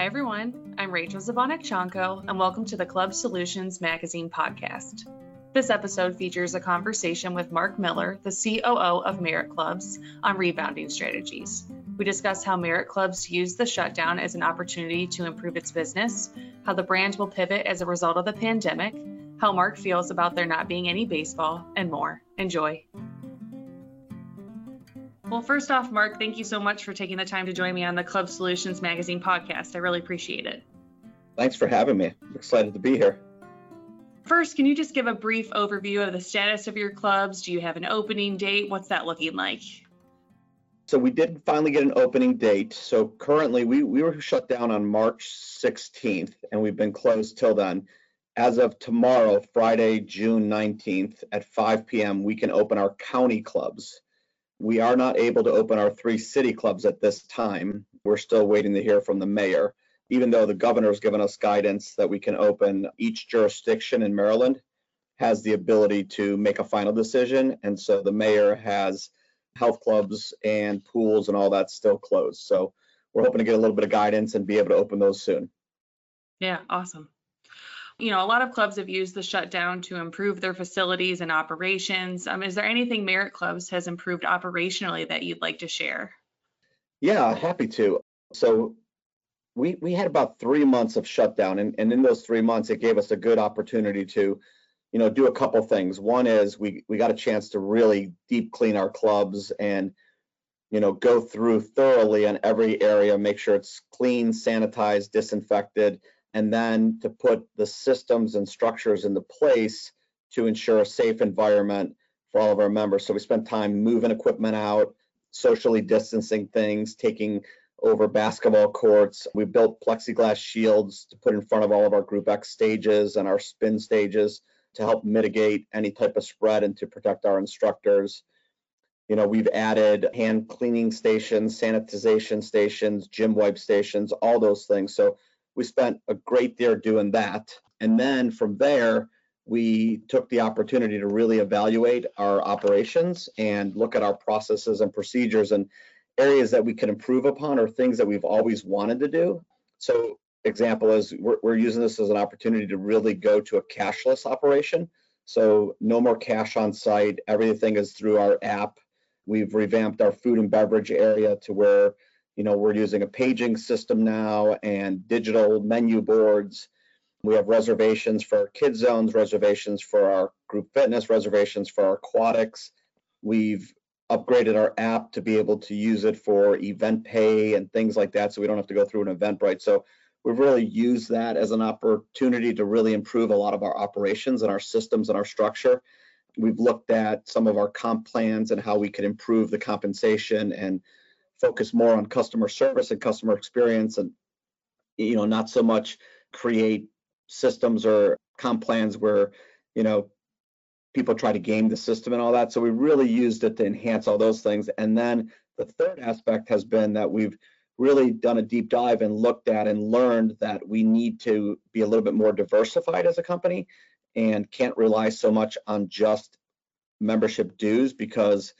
Hi, everyone. I'm Rachel Zabonick-Chonko, and welcome to the Club Solutions Magazine podcast. This episode features a conversation with Mark Miller, the COO of Merritt Clubs, on rebounding strategies. We discuss how Merritt Clubs use the shutdown as an opportunity to improve its business, how the brand will pivot as a result of the pandemic, how Mark feels about there not being any baseball, and more. Enjoy. Well, first off, Mark, thank you so much for taking the time to join me on the Club Solutions Magazine podcast. I really appreciate it. Thanks for having me. I'm excited to be here. First, can you just give a brief overview of the status of your clubs? Do you have an opening date? What's that looking like? So we did finally get an opening date. So currently we, we were shut down on March 16th and we've been closed till then. As of tomorrow, Friday, June 19th at 5 p.m., we can open our county clubs. We are not able to open our three city clubs at this time. We're still waiting to hear from the mayor, even though the governor has given us guidance that we can open each jurisdiction in Maryland has the ability to make a final decision. And so the mayor has health clubs and pools and all that still closed. So we're hoping to get a little bit of guidance and be able to open those soon. Yeah, awesome you know, a lot of clubs have used the shutdown to improve their facilities and operations. Um, is there anything Merritt Clubs has improved operationally that you'd like to share? Yeah, happy to. So we we had about three months of shutdown, and, and in those three months, it gave us a good opportunity to, you know, do a couple things. One is we we got a chance to really deep clean our clubs and you know go through thoroughly on every area, make sure it's clean, sanitized, disinfected and then to put the systems and structures into place to ensure a safe environment for all of our members. So we spent time moving equipment out, socially distancing things, taking over basketball courts. We built plexiglass shields to put in front of all of our Group X stages and our spin stages to help mitigate any type of spread and to protect our instructors. You know, we've added hand cleaning stations, sanitization stations, gym wipe stations, all those things. So we spent a great deal doing that. And then from there, we took the opportunity to really evaluate our operations and look at our processes and procedures and areas that we can improve upon or things that we've always wanted to do. So example is we're, we're using this as an opportunity to really go to a cashless operation. So no more cash on site. Everything is through our app. We've revamped our food and beverage area to where you know, we're using a paging system now and digital menu boards. We have reservations for our kid zones, reservations for our group fitness, reservations for our aquatics. We've upgraded our app to be able to use it for event pay and things like that so we don't have to go through an Eventbrite. So we've really used that as an opportunity to really improve a lot of our operations and our systems and our structure. We've looked at some of our comp plans and how we could improve the compensation and focus more on customer service and customer experience and you know not so much create systems or comp plans where you know people try to game the system and all that. So we really used it to enhance all those things. And then the third aspect has been that we've really done a deep dive and looked at and learned that we need to be a little bit more diversified as a company and can't rely so much on just membership dues because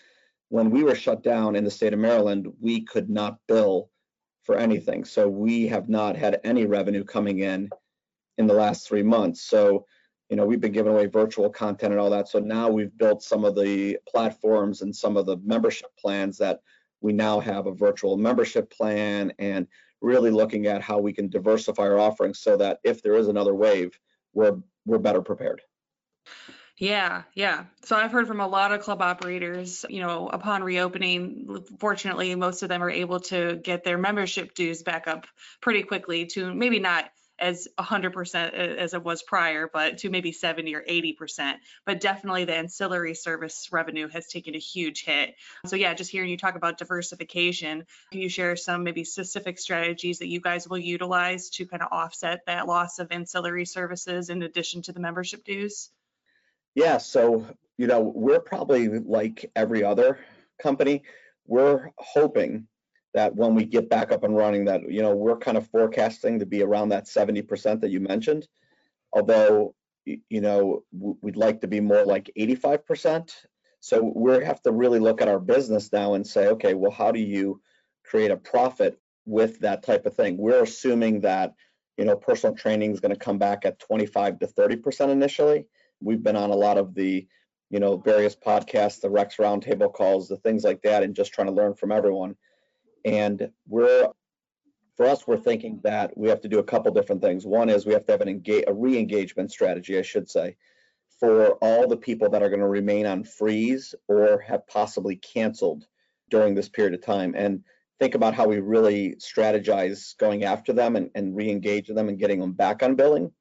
when we were shut down in the state of Maryland, we could not bill for anything. So we have not had any revenue coming in in the last three months. So, you know, we've been giving away virtual content and all that. So now we've built some of the platforms and some of the membership plans that we now have a virtual membership plan and really looking at how we can diversify our offerings so that if there is another wave, we're we're better prepared. Yeah, yeah. So I've heard from a lot of club operators, you know, upon reopening, fortunately, most of them are able to get their membership dues back up pretty quickly to maybe not as 100% as it was prior, but to maybe 70 or 80%. But definitely the ancillary service revenue has taken a huge hit. So, yeah, just hearing you talk about diversification, can you share some maybe specific strategies that you guys will utilize to kind of offset that loss of ancillary services in addition to the membership dues? Yeah, so you know, we're probably like every other company. We're hoping that when we get back up and running, that you know, we're kind of forecasting to be around that 70% that you mentioned. Although, you know, we'd like to be more like 85%. So we have to really look at our business now and say, okay, well, how do you create a profit with that type of thing. We're assuming that, you know, personal training is going to come back at 25 to 30% initially. We've been on a lot of the, you know, various podcasts, the Rex roundtable calls, the things like that, and just trying to learn from everyone. And we're, for us, we're thinking that we have to do a couple different things. One is we have to have an engage, a re-engagement strategy, I should say, for all the people that are going to remain on freeze or have possibly canceled during this period of time. And think about how we really strategize going after them and, and re-engage them and getting them back on billing.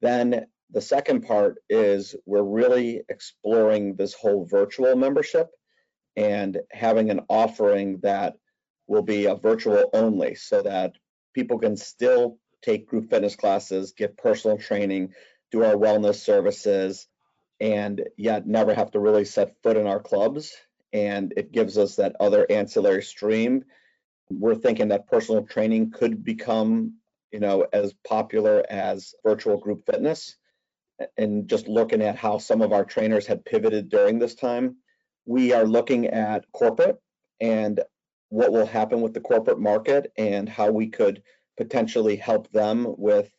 Then the second part is we're really exploring this whole virtual membership and having an offering that will be a virtual only so that people can still take group fitness classes, get personal training, do our wellness services, and yet never have to really set foot in our clubs. And it gives us that other ancillary stream. We're thinking that personal training could become, you know, as popular as virtual group fitness. And just looking at how some of our trainers had pivoted during this time, we are looking at corporate and what will happen with the corporate market and how we could potentially help them with,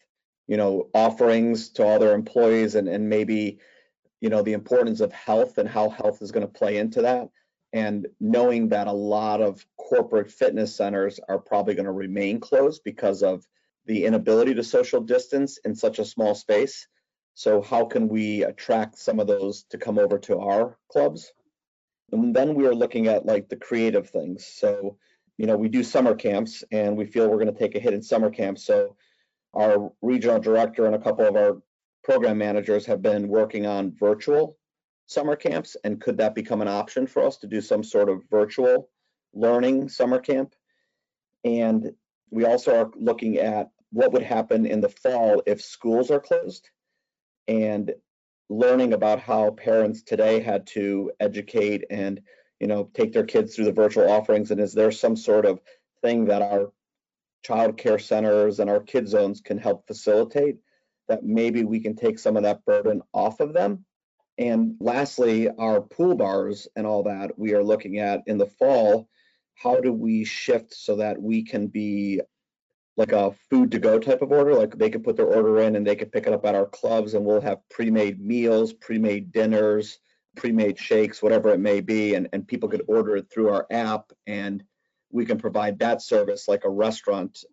you know, offerings to all their employees and, and maybe you know the importance of health and how health is going to play into that. And knowing that a lot of corporate fitness centers are probably going to remain closed because of the inability to social distance in such a small space so how can we attract some of those to come over to our clubs? And then we are looking at like the creative things. So you know we do summer camps and we feel we're going to take a hit in summer camps. So our regional director and a couple of our program managers have been working on virtual summer camps and could that become an option for us to do some sort of virtual learning summer camp? And we also are looking at what would happen in the fall if schools are closed and learning about how parents today had to educate and you know take their kids through the virtual offerings and is there some sort of thing that our child care centers and our kid zones can help facilitate that maybe we can take some of that burden off of them. And lastly, our pool bars and all that we are looking at in the fall. How do we shift so that we can be like a food to go type of order? Like they could put their order in and they could pick it up at our clubs and we'll have pre made meals, pre made dinners, pre made shakes, whatever it may be. And, and people could order it through our app and we can provide that service like a restaurant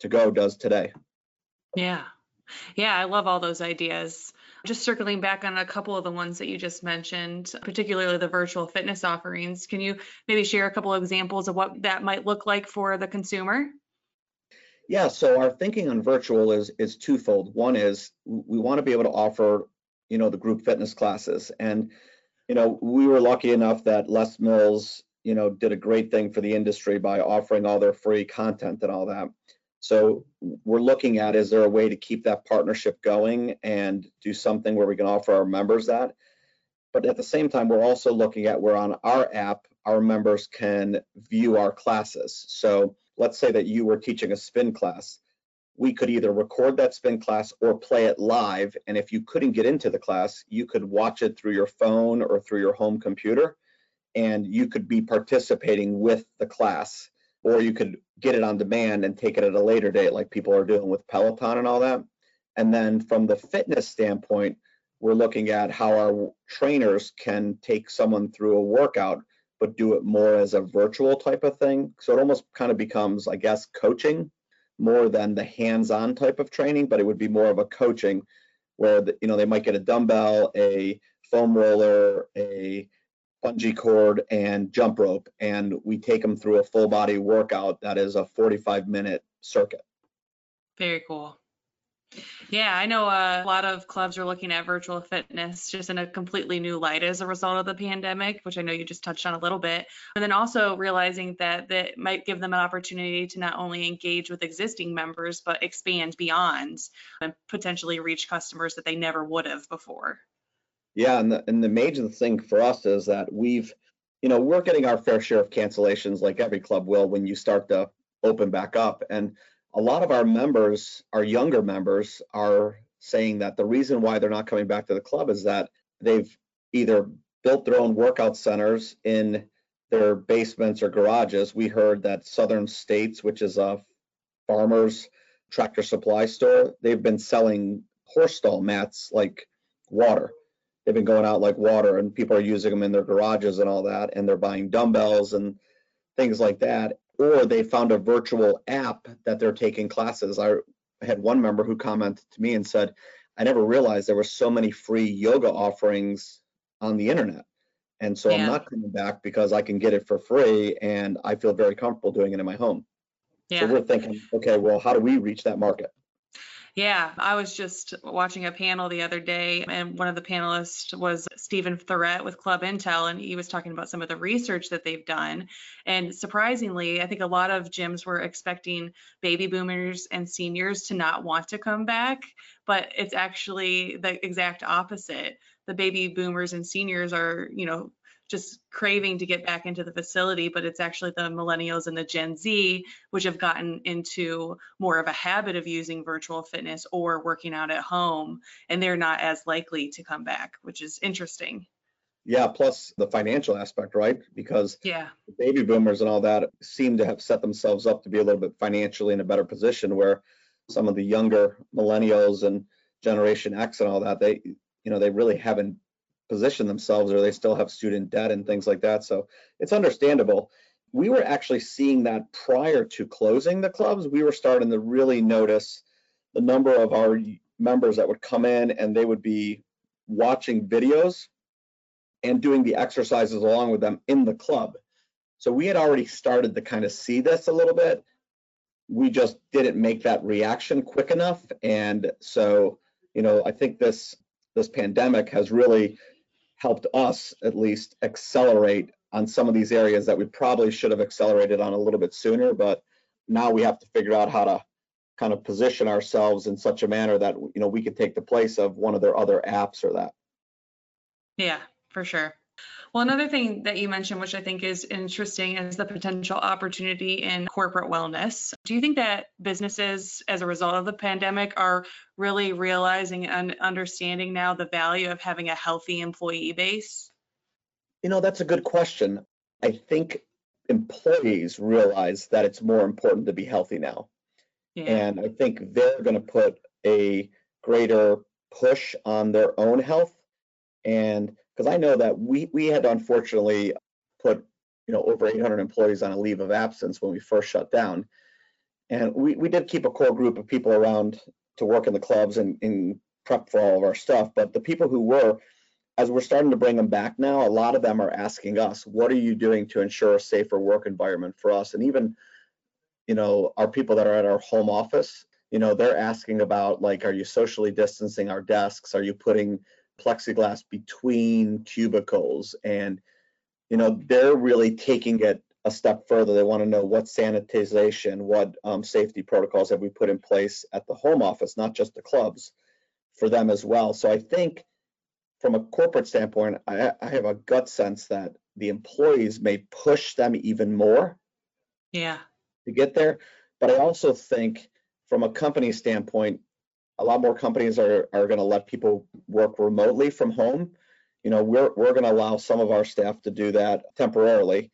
to go does today. Yeah, yeah, I love all those ideas. Just circling back on a couple of the ones that you just mentioned, particularly the virtual fitness offerings, can you maybe share a couple of examples of what that might look like for the consumer? Yeah, so our thinking on virtual is is twofold. One is we want to be able to offer, you know, the group fitness classes. And, you know, we were lucky enough that Les Mills, you know, did a great thing for the industry by offering all their free content and all that. So we're looking at is there a way to keep that partnership going and do something where we can offer our members that. But at the same time, we're also looking at where on our app, our members can view our classes. So let's say that you were teaching a spin class. We could either record that spin class or play it live. And if you couldn't get into the class, you could watch it through your phone or through your home computer, and you could be participating with the class or you could get it on demand and take it at a later date like people are doing with peloton and all that and then from the fitness standpoint we're looking at how our trainers can take someone through a workout but do it more as a virtual type of thing. So it almost kind of becomes i guess coaching more than the hands-on type of training but it would be more of a coaching where the, you know they might get a dumbbell a foam roller a bungee cord and jump rope and we take them through a full body workout that is a 45 minute circuit. Very cool yeah i know uh, a lot of clubs are looking at virtual fitness just in a completely new light as a result of the pandemic which i know you just touched on a little bit and then also realizing that that might give them an opportunity to not only engage with existing members but expand beyond and potentially reach customers that they never would have before yeah, and the, and the major thing for us is that we've, you know, we're getting our fair share of cancellations like every club will when you start to open back up. And a lot of our members, our younger members, are saying that the reason why they're not coming back to the club is that they've either built their own workout centers in their basements or garages. We heard that Southern States, which is a farmer's tractor supply store, they've been selling horse stall mats like water. They've been going out like water and people are using them in their garages and all that. And they're buying dumbbells and things like that. Or they found a virtual app that they're taking classes. I had one member who commented to me and said, I never realized there were so many free yoga offerings on the internet. And so I'm not coming back because I can get it for free and I feel very comfortable doing it in my home. So we're thinking, okay, well, how do we reach that market? Yeah, I was just watching a panel the other day, and one of the panelists was Stephen Tharrett with Club Intel, and he was talking about some of the research that they've done. And surprisingly, I think a lot of gyms were expecting baby boomers and seniors to not want to come back, but it's actually the exact opposite. The baby boomers and seniors are, you know, just craving to get back into the facility, but it's actually the millennials and the Gen Z which have gotten into more of a habit of using virtual fitness or working out at home, and they're not as likely to come back, which is interesting. Yeah, plus the financial aspect, right? Because Yeah, baby boomers and all that seem to have set themselves up to be a little bit financially in a better position where some of the younger millennials and generation X and all that, they, you know, they really haven't positioned themselves or they still have student debt and things like that. So it's understandable. We were actually seeing that prior to closing the clubs. We were starting to really notice the number of our members that would come in and they would be watching videos and doing the exercises along with them in the club. So we had already started to kind of see this a little bit. We just didn't make that reaction quick enough. And so, you know, I think this this pandemic has really helped us at least accelerate on some of these areas that we probably should have accelerated on a little bit sooner, but now we have to figure out how to kind of position ourselves in such a manner that you know we could take the place of one of their other apps or that. yeah, for sure. Well, another thing that you mentioned, which I think is interesting, is the potential opportunity in corporate wellness. Do you think that businesses, as a result of the pandemic, are really realizing and understanding now the value of having a healthy employee base? You know, that's a good question. I think employees realize that it's more important to be healthy now. Yeah, And I think they're going to put a greater push on their own health. And because I know that we, we had unfortunately put, you know, over 800 employees on a leave of absence when we first shut down. And we, we did keep a core group of people around to work in the clubs and, and prep for all of our stuff. But the people who were, as we're starting to bring them back now, a lot of them are asking us, what are you doing to ensure a safer work environment for us? And even, you know, our people that are at our home office, you know, they're asking about like, are you socially distancing our desks? Are you putting plexiglass between cubicles? And, you know, they're really taking it a step further. They want to know what sanitization, what um, safety protocols have we put in place at the home office, not just the clubs, for them as well. So I think from a corporate standpoint, I, I have a gut sense that the employees may push them even more yeah, to get there. But I also think from a company standpoint, a lot more companies are, are going to let people work remotely from home. You know, we're, we're going to allow some of our staff to do that temporarily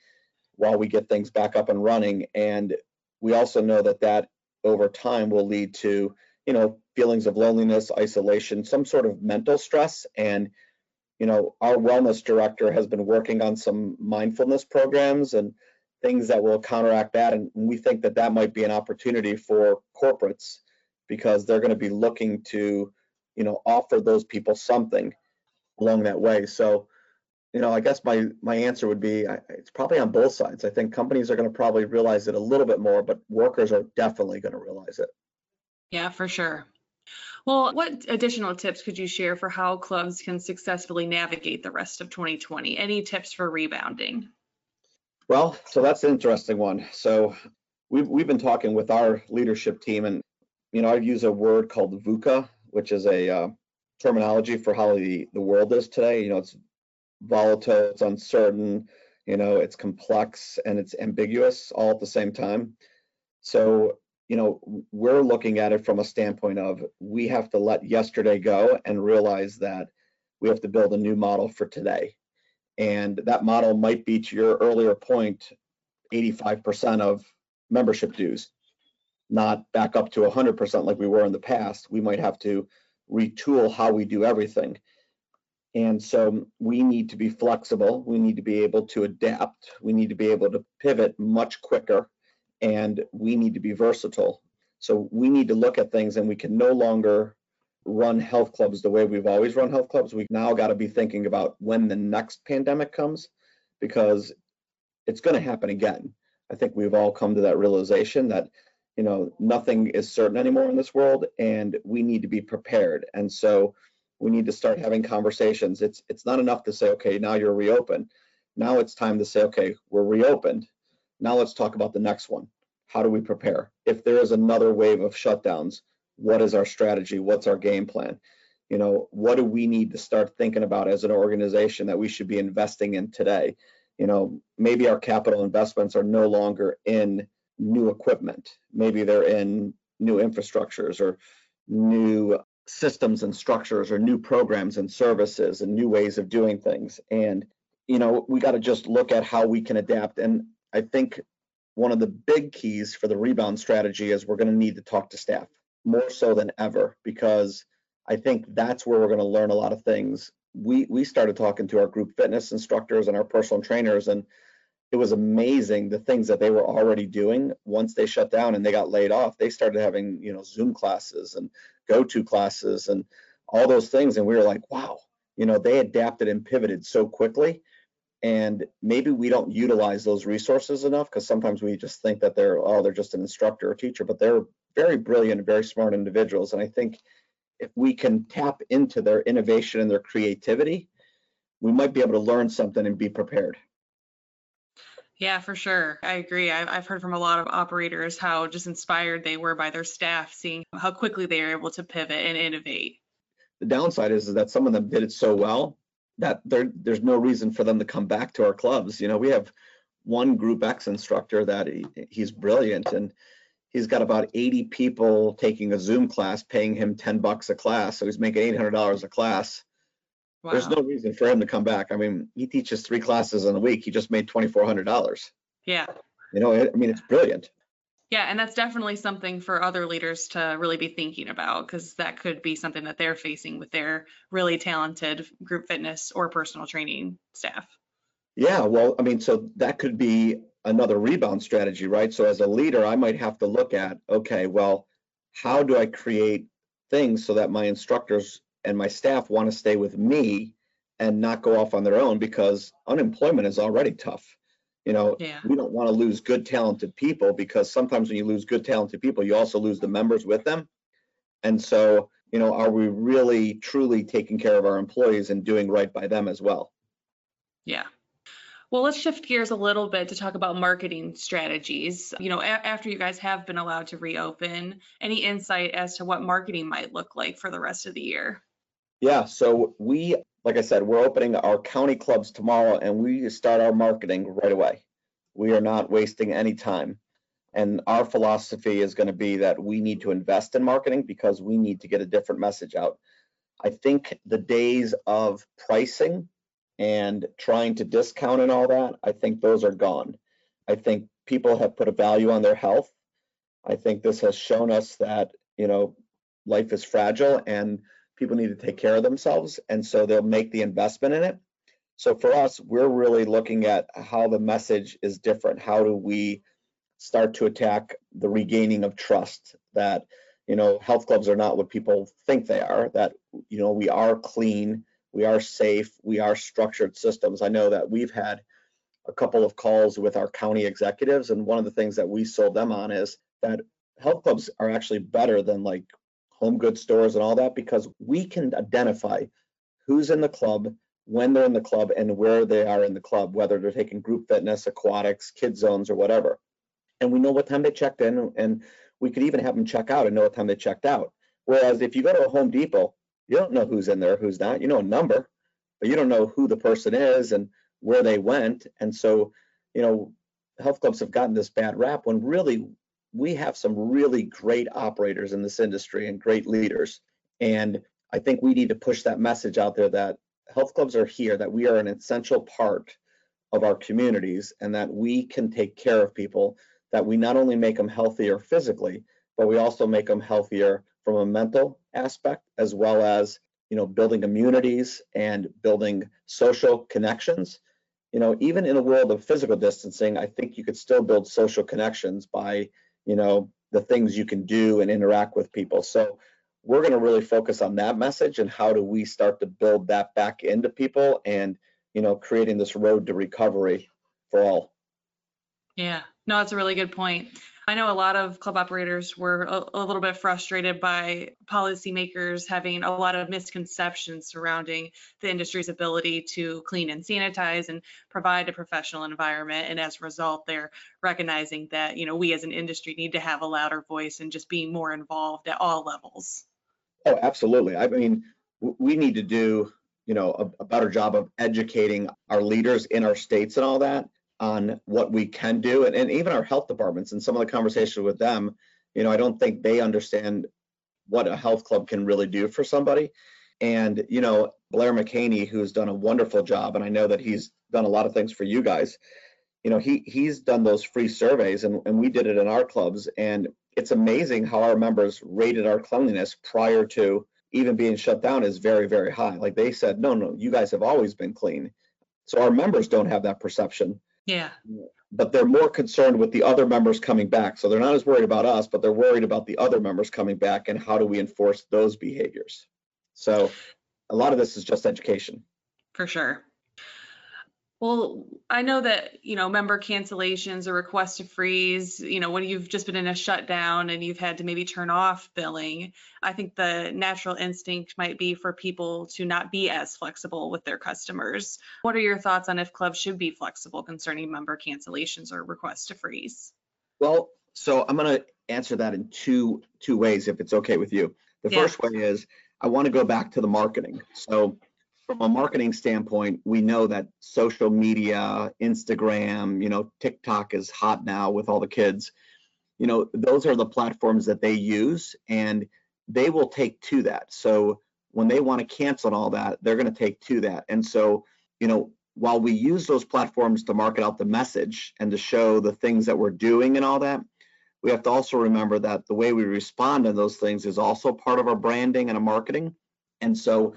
while we get things back up and running. And we also know that that over time will lead to, you know, feelings of loneliness, isolation, some sort of mental stress. And, you know, our wellness director has been working on some mindfulness programs and things that will counteract that. And we think that that might be an opportunity for corporates because they're going to be looking to, you know, offer those people something along that way. So, you know, I guess my my answer would be I- it's probably on both sides. I think companies are going to probably realize it a little bit more, but workers are definitely going to realize it. yeah, for sure. Well, what additional tips could you share for how clubs can successfully navigate the rest of 2020? Any tips for rebounding? Well, so that's an interesting one. So we've we've been talking with our leadership team, and you know, I've used a word called VUCA, which is a uh, terminology for how the the world is today. You know, it's volatile, it's uncertain, you know, it's complex and it's ambiguous all at the same time. So, you know, we're looking at it from a standpoint of we have to let yesterday go and realize that we have to build a new model for today. And that model might be to your earlier point, 85% of membership dues, not back up to 100% like we were in the past. We might have to retool how we do everything. And so we need to be flexible. We need to be able to adapt. We need to be able to pivot much quicker and we need to be versatile. So we need to look at things and we can no longer run health clubs the way we've always run health clubs. We've now got to be thinking about when the next pandemic comes because it's going to happen again. I think we've all come to that realization that you know nothing is certain anymore in this world and we need to be prepared. And so we need to start having conversations. It's it's not enough to say okay, now you're reopened. Now it's time to say okay, we're reopened. Now let's talk about the next one. How do we prepare? If there is another wave of shutdowns, what is our strategy? What's our game plan? You know, what do we need to start thinking about as an organization that we should be investing in today? You know, maybe our capital investments are no longer in new equipment. Maybe they're in new infrastructures or new systems and structures or new programs and services and new ways of doing things. And, you know, we got to just look at how we can adapt. And I think one of the big keys for the rebound strategy is we're going to need to talk to staff more so than ever because I think that's where we're going to learn a lot of things. We we started talking to our group fitness instructors and our personal trainers and it was amazing the things that they were already doing once they shut down and they got laid off. They started having, you know, Zoom classes and go-to classes and all those things. And we were like, wow, you know, they adapted and pivoted so quickly. And maybe we don't utilize those resources enough because sometimes we just think that they're oh they're just an instructor or teacher but they're very brilliant very smart individuals. And i think if we can tap into their innovation and their creativity we might be able to learn something and be prepared yeah, for sure. I agree. I've I've heard from a lot of operators how just inspired they were by their staff, seeing how quickly they are able to pivot and innovate. The downside is, is that some of them did it so well that there there's no reason for them to come back to our clubs. You know, we have one Group X instructor that he, he's brilliant and he's got about 80 people taking a Zoom class, paying him 10 bucks a class, so he's making $800 a class. Wow. There's no reason for him to come back. I mean, he teaches three classes in a week. He just made $2,400. Yeah. You know, I mean, it's brilliant. Yeah, and that's definitely something for other leaders to really be thinking about because that could be something that they're facing with their really talented group fitness or personal training staff. Yeah, well, I mean, so that could be another rebound strategy, right? So as a leader, I might have to look at, okay, well, how do I create things so that my instructors and my staff want to stay with me and not go off on their own because unemployment is already tough. You know, yeah. we don't want to lose good, talented people because sometimes when you lose good, talented people, you also lose the members with them. And so, you know, are we really truly taking care of our employees and doing right by them as well? Yeah. Well, let's shift gears a little bit to talk about marketing strategies. You know, a- after you guys have been allowed to reopen, any insight as to what marketing might look like for the rest of the year? Yeah, so we like I said, we're opening our county clubs tomorrow and we start our marketing right away. We are not wasting any time. And our philosophy is going to be that we need to invest in marketing because we need to get a different message out. I think the days of pricing and trying to discount and all that, I think those are gone. I think people have put a value on their health. I think this has shown us that, you know, life is fragile and people need to take care of themselves and so they'll make the investment in it. So for us we're really looking at how the message is different. How do we start to attack the regaining of trust that you know health clubs are not what people think they are that you know we are clean we are safe we are structured systems. I know that we've had a couple of calls with our county executives and one of the things that we sold them on is that health clubs are actually better than like home goods stores and all that because we can identify who's in the club, when they're in the club, and where they are in the club, whether they're taking group fitness, aquatics, kid zones, or whatever. And we know what time they checked in, and we could even have them check out and know what time they checked out. Whereas if you go to a Home Depot, you don't know who's in there, who's not. You know a number, but you don't know who the person is and where they went. And so, you know, health clubs have gotten this bad rap when really we have some really great operators in this industry and great leaders. And I think we need to push that message out there that health clubs are here, that we are an essential part of our communities and that we can take care of people, that we not only make them healthier physically, but we also make them healthier from a mental aspect as well as you know building communities and building social connections you know even in a world of physical distancing i think you could still build social connections by you know the things you can do and interact with people. So we're going to really focus on that message and how do we start to build that back into people and you know creating this road to recovery for all. Yeah, no, that's a really good point. I know a lot of club operators were a, a little bit frustrated by policymakers having a lot of misconceptions surrounding the industry's ability to clean and sanitize and provide a professional environment. And as a result, they're recognizing that, you know, we as an industry need to have a louder voice and just being more involved at all levels. Oh, absolutely. I mean, we need to do, you know, a, a better job of educating our leaders in our states and all that on what we can do, and, and even our health departments. And some of the conversation with them, you know, I don't think they understand what a health club can really do for somebody. And you know, Blair McHaney, who's done a wonderful job, and I know that he's done a lot of things for you guys. You know, he he's done those free surveys, and, and we did it in our clubs, and it's amazing how our members rated our cleanliness prior to even being shut down is very, very high. Like they said, no, no, you guys have always been clean. So our members don't have that perception, Yeah, but they're more concerned with the other members coming back. So they're not as worried about us, but they're worried about the other members coming back and how do we enforce those behaviors. So a lot of this is just education. for sure. Well, I know that, you know, member cancellations or requests to freeze, you know, when you've just been in a shutdown and you've had to maybe turn off billing, I think the natural instinct might be for people to not be as flexible with their customers. What are your thoughts on if clubs should be flexible concerning member cancellations or requests to freeze? Well, so I'm going to answer that in two two ways if it's okay with you. The Yeah. first way is I want to go back to the marketing. So from a marketing standpoint, we know that social media, Instagram, you know, TikTok is hot now with all the kids. You know, those are the platforms that they use and they will take to that. So when they want to cancel all that, they're going to take to that. And so, you know, while we use those platforms to market out the message and to show the things that we're doing and all that, we have to also remember that the way we respond to those things is also part of our branding and our marketing. And so,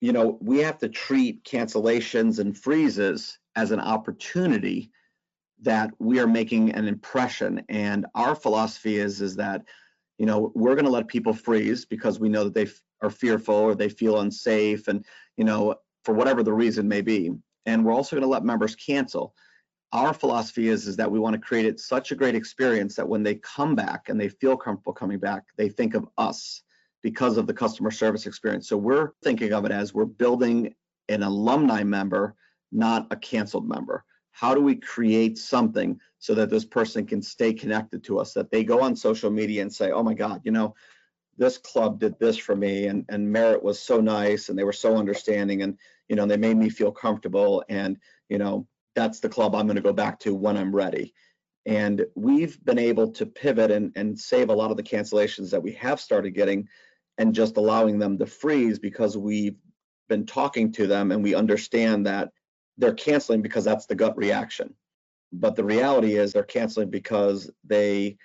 you know, we have to treat cancellations and freezes as an opportunity that we are making an impression. And our philosophy is is that, you know, we're going to let people freeze because we know that they are fearful or they feel unsafe and, you know, for whatever the reason may be. And we're also going to let members cancel our philosophy is is that we want to create it such a great experience that when they come back and they feel comfortable coming back they think of us because of the customer service experience so we're thinking of it as we're building an alumni member not a canceled member how do we create something so that this person can stay connected to us that they go on social media and say oh my god you know this club did this for me and and Merritt was so nice and they were so understanding and you know they made me feel comfortable and you know that's the club I'm going to go back to when I'm ready. And we've been able to pivot and, and save a lot of the cancellations that we have started getting and just allowing them to freeze because we've been talking to them and we understand that they're canceling because that's the gut reaction. But the reality is they're canceling because they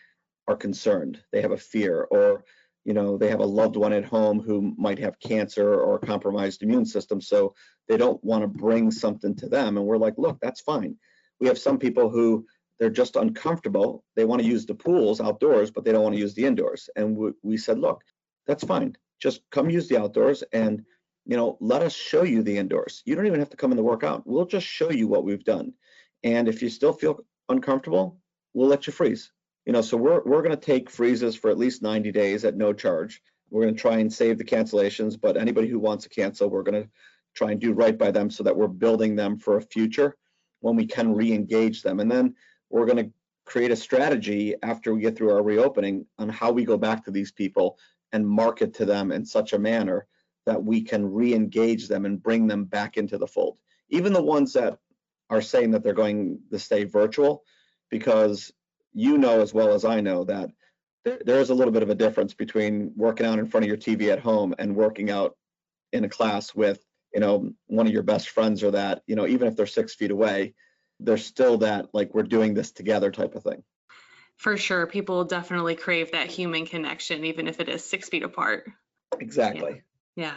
are concerned, they have a fear, or you know, they have a loved one at home who might have cancer or a compromised immune system. So they don't want to bring something to them. And we're like, look, that's fine. We have some people who they're just uncomfortable. They want to use the pools outdoors, but they don't want to use the indoors. And we, we said, look, that's fine. Just come use the outdoors and you know, let us show you the indoors. You don't even have to come in the workout. We'll just show you what we've done. And if you still feel uncomfortable, we'll let you freeze. You know, so we're we're going to take freezes for at least 90 days at no charge. We're going to try and save the cancellations, but anybody who wants to cancel, we're going to try and do right by them so that we're building them for a future when we can re-engage them. And then we're going to create a strategy after we get through our reopening on how we go back to these people and market to them in such a manner that we can re-engage them and bring them back into the fold. Even the ones that are saying that they're going to stay virtual, because you know as well as I know that there, is a little bit of a difference between working out in front of your TV at home and working out in a class with you know, one of your best friends or that, you know, even if they're six feet away, there's still that like we're doing this together type of thing. For sure. People definitely crave that human connection, even if it is six feet apart. Exactly. Yeah.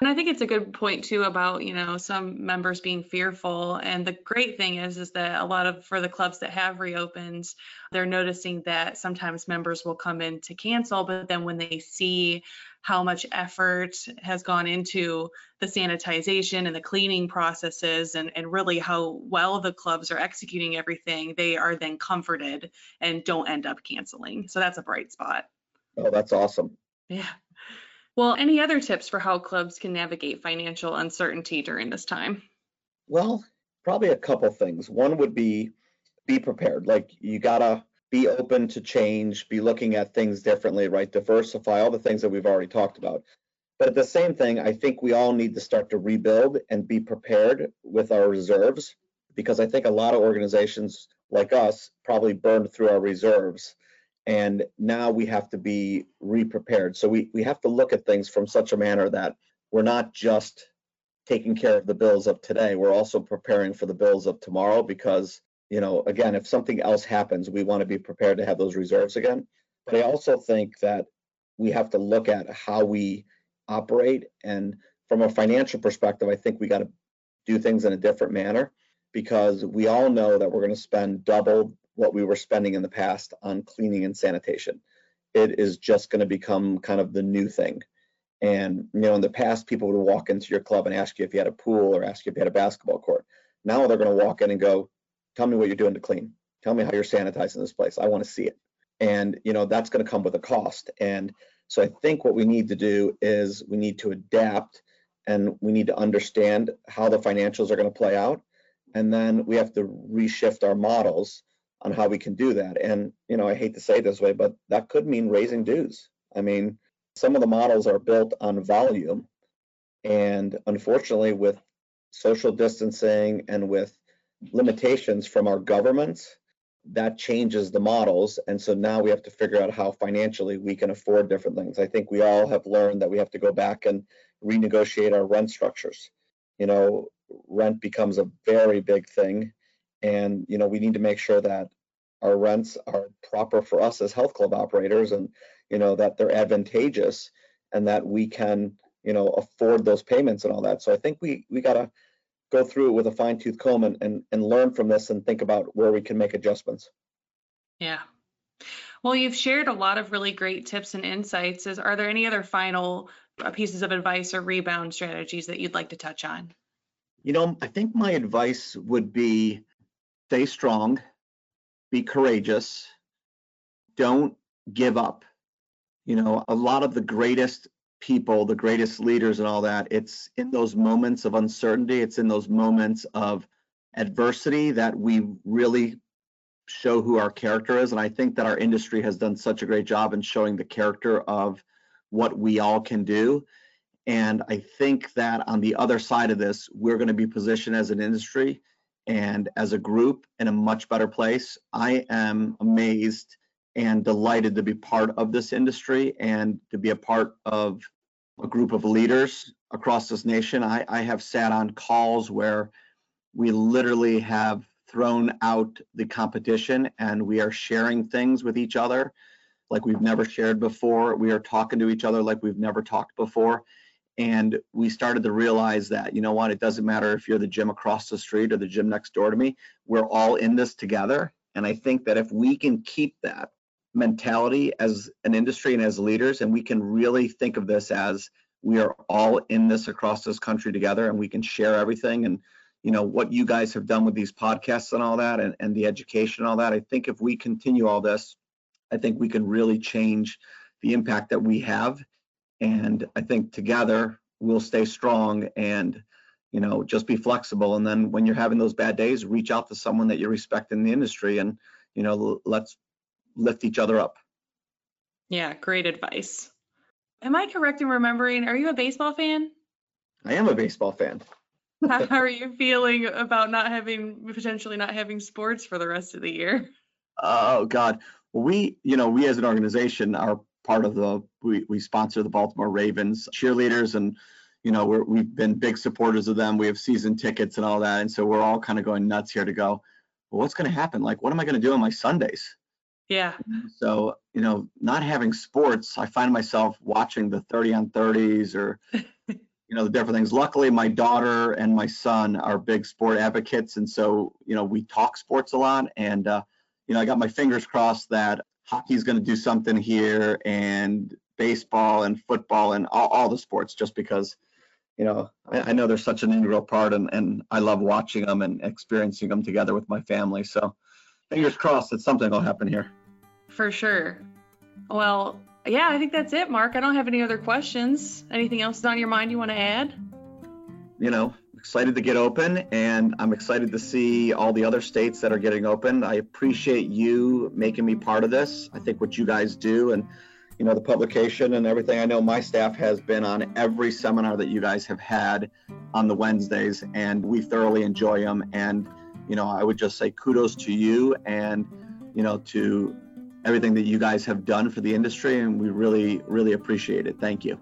And I think it's a good point too about, you know, some members being fearful. And the great thing is, is that a lot of, for the clubs that have reopened, they're noticing that sometimes members will come in to cancel, but then when they see how much effort has gone into the sanitization and the cleaning processes and, and really how well the clubs are executing everything, they are then comforted and don't end up canceling. So that's a bright spot. Oh, that's awesome. Yeah. Well, any other tips for how clubs can navigate financial uncertainty during this time? Well, probably a couple things. One would be be prepared. Like you gotta be open to change, be looking at things differently, right? Diversify all the things that we've already talked about. But at the same thing, I think we all need to start to rebuild and be prepared with our reserves because I think a lot of organizations like us probably burned through our reserves and now we have to be re-prepared so we, we have to look at things from such a manner that we're not just taking care of the bills of today we're also preparing for the bills of tomorrow because you know again if something else happens we want to be prepared to have those reserves again but i also think that we have to look at how we operate and from a financial perspective i think we got to do things in a different manner because we all know that we're going to spend double what we were spending in the past on cleaning and sanitation. It is just going to become kind of the new thing. And you know, in the past, people would walk into your club and ask you if you had a pool or ask you if you had a basketball court. Now they're going to walk in and go, "Tell me what you're doing to clean. Tell me how you're sanitizing this place. I want to see it." And you know, that's going to come with a cost. And so I think what we need to do is we need to adapt and we need to understand how the financials are going to play out. And then we have to reshift our models on how we can do that. And, you know, I hate to say this way, but that could mean raising dues. I mean, some of the models are built on volume. And unfortunately, with social distancing and with limitations from our governments, that changes the models. And so now we have to figure out how financially we can afford different things. I think we all have learned that we have to go back and renegotiate our rent structures. You know, rent becomes a very big thing and you know we need to make sure that our rents are proper for us as health club operators and you know that they're advantageous and that we can you know afford those payments and all that so i think we we got to go through it with a fine tooth comb and, and and learn from this and think about where we can make adjustments. Yeah. Well you've shared a lot of really great tips and insights. Is are there any other final uh, pieces of advice or rebound strategies that you'd like to touch on? You know i think my advice would be stay strong, be courageous, don't give up. You know, a lot of the greatest people, the greatest leaders and all that, it's in those moments of uncertainty, it's in those moments of adversity that we really show who our character is. And I think that our industry has done such a great job in showing the character of what we all can do. And I think that on the other side of this, we're going to be positioned as an industry and as a group in a much better place. I am amazed and delighted to be part of this industry and to be a part of a group of leaders across this nation. I, I have sat on calls where we literally have thrown out the competition and we are sharing things with each other like we've never shared before. We are talking to each other like we've never talked before and we started to realize that you know what it doesn't matter if you're the gym across the street or the gym next door to me we're all in this together and i think that if we can keep that mentality as an industry and as leaders and we can really think of this as we are all in this across this country together and we can share everything and you know what you guys have done with these podcasts and all that and, and the education and all that i think if we continue all this i think we can really change the impact that we have and I think together we'll stay strong and you know just be flexible. And then when you're having those bad days, reach out to someone that you respect in the industry, and you know let's lift each other up. Yeah, great advice. Am I correct in remembering? Are you a baseball fan? I am a baseball fan. How are you feeling about not having potentially not having sports for the rest of the year? Oh God. We, you know, we as an organization are part of the we, we sponsor the Baltimore Ravens cheerleaders and you know, we're, we've been big supporters of them. We have season tickets and all that. And so we're all kind of going nuts here to go, well, what's going to happen? Like, what am I going to do on my Sundays? Yeah. So, you know, not having sports, I find myself watching the 30 on 30s or, you know, the different things. Luckily, my daughter and my son are big sport advocates. And so, you know, we talk sports a lot. And, uh, you know, I got my fingers crossed that hockey's going to do something here and baseball and football and all, all the sports just because you know, I, I, know they're such an integral part and, and I love watching them and experiencing them together with my family. So fingers crossed that something will happen here. For sure. Well, yeah, I think that's it, Mark. I don't have any other questions. Anything else on your mind you want to add? You know, excited to get open and I'm excited to see all the other states that are getting open. I appreciate you making me part of this. I think what you guys do and you know the publication and everything i know my staff has been on every seminar that you guys have had on the wednesdays and we thoroughly enjoy them and you know i would just say kudos to you and you know to everything that you guys have done for the industry and we really really appreciate it. Thank you